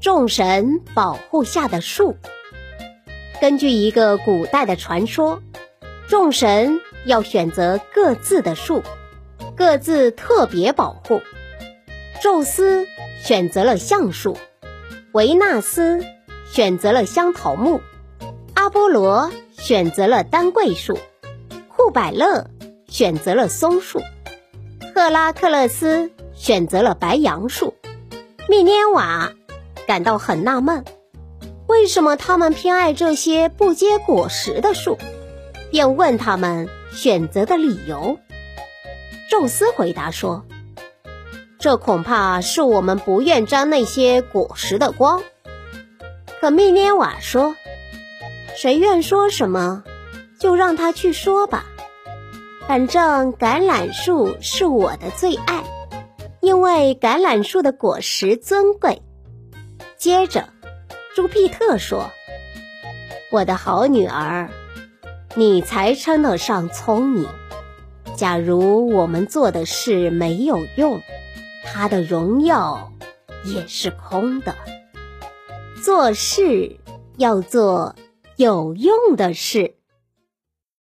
众神保护下的树。根据一个古代的传说，众神要选择各自的树，各自特别保护。宙斯选择了橡树，维纳斯选择了香桃木，阿波罗选择了丹桂树，库百勒选择了松树，赫拉克勒斯选择了白杨树，密涅瓦感到很纳闷。为什么他们偏爱这些不结果实的树？便问他们选择的理由。宙斯回答说：“这恐怕是我们不愿沾那些果实的光。”可密涅瓦说：“谁愿说什么，就让他去说吧。反正橄榄树是我的最爱，因为橄榄树的果实尊贵。”接着。朱庇特说：“我的好女儿，你才称得上聪明。假如我们做的事没有用，他的荣耀也是空的。做事要做有用的事。”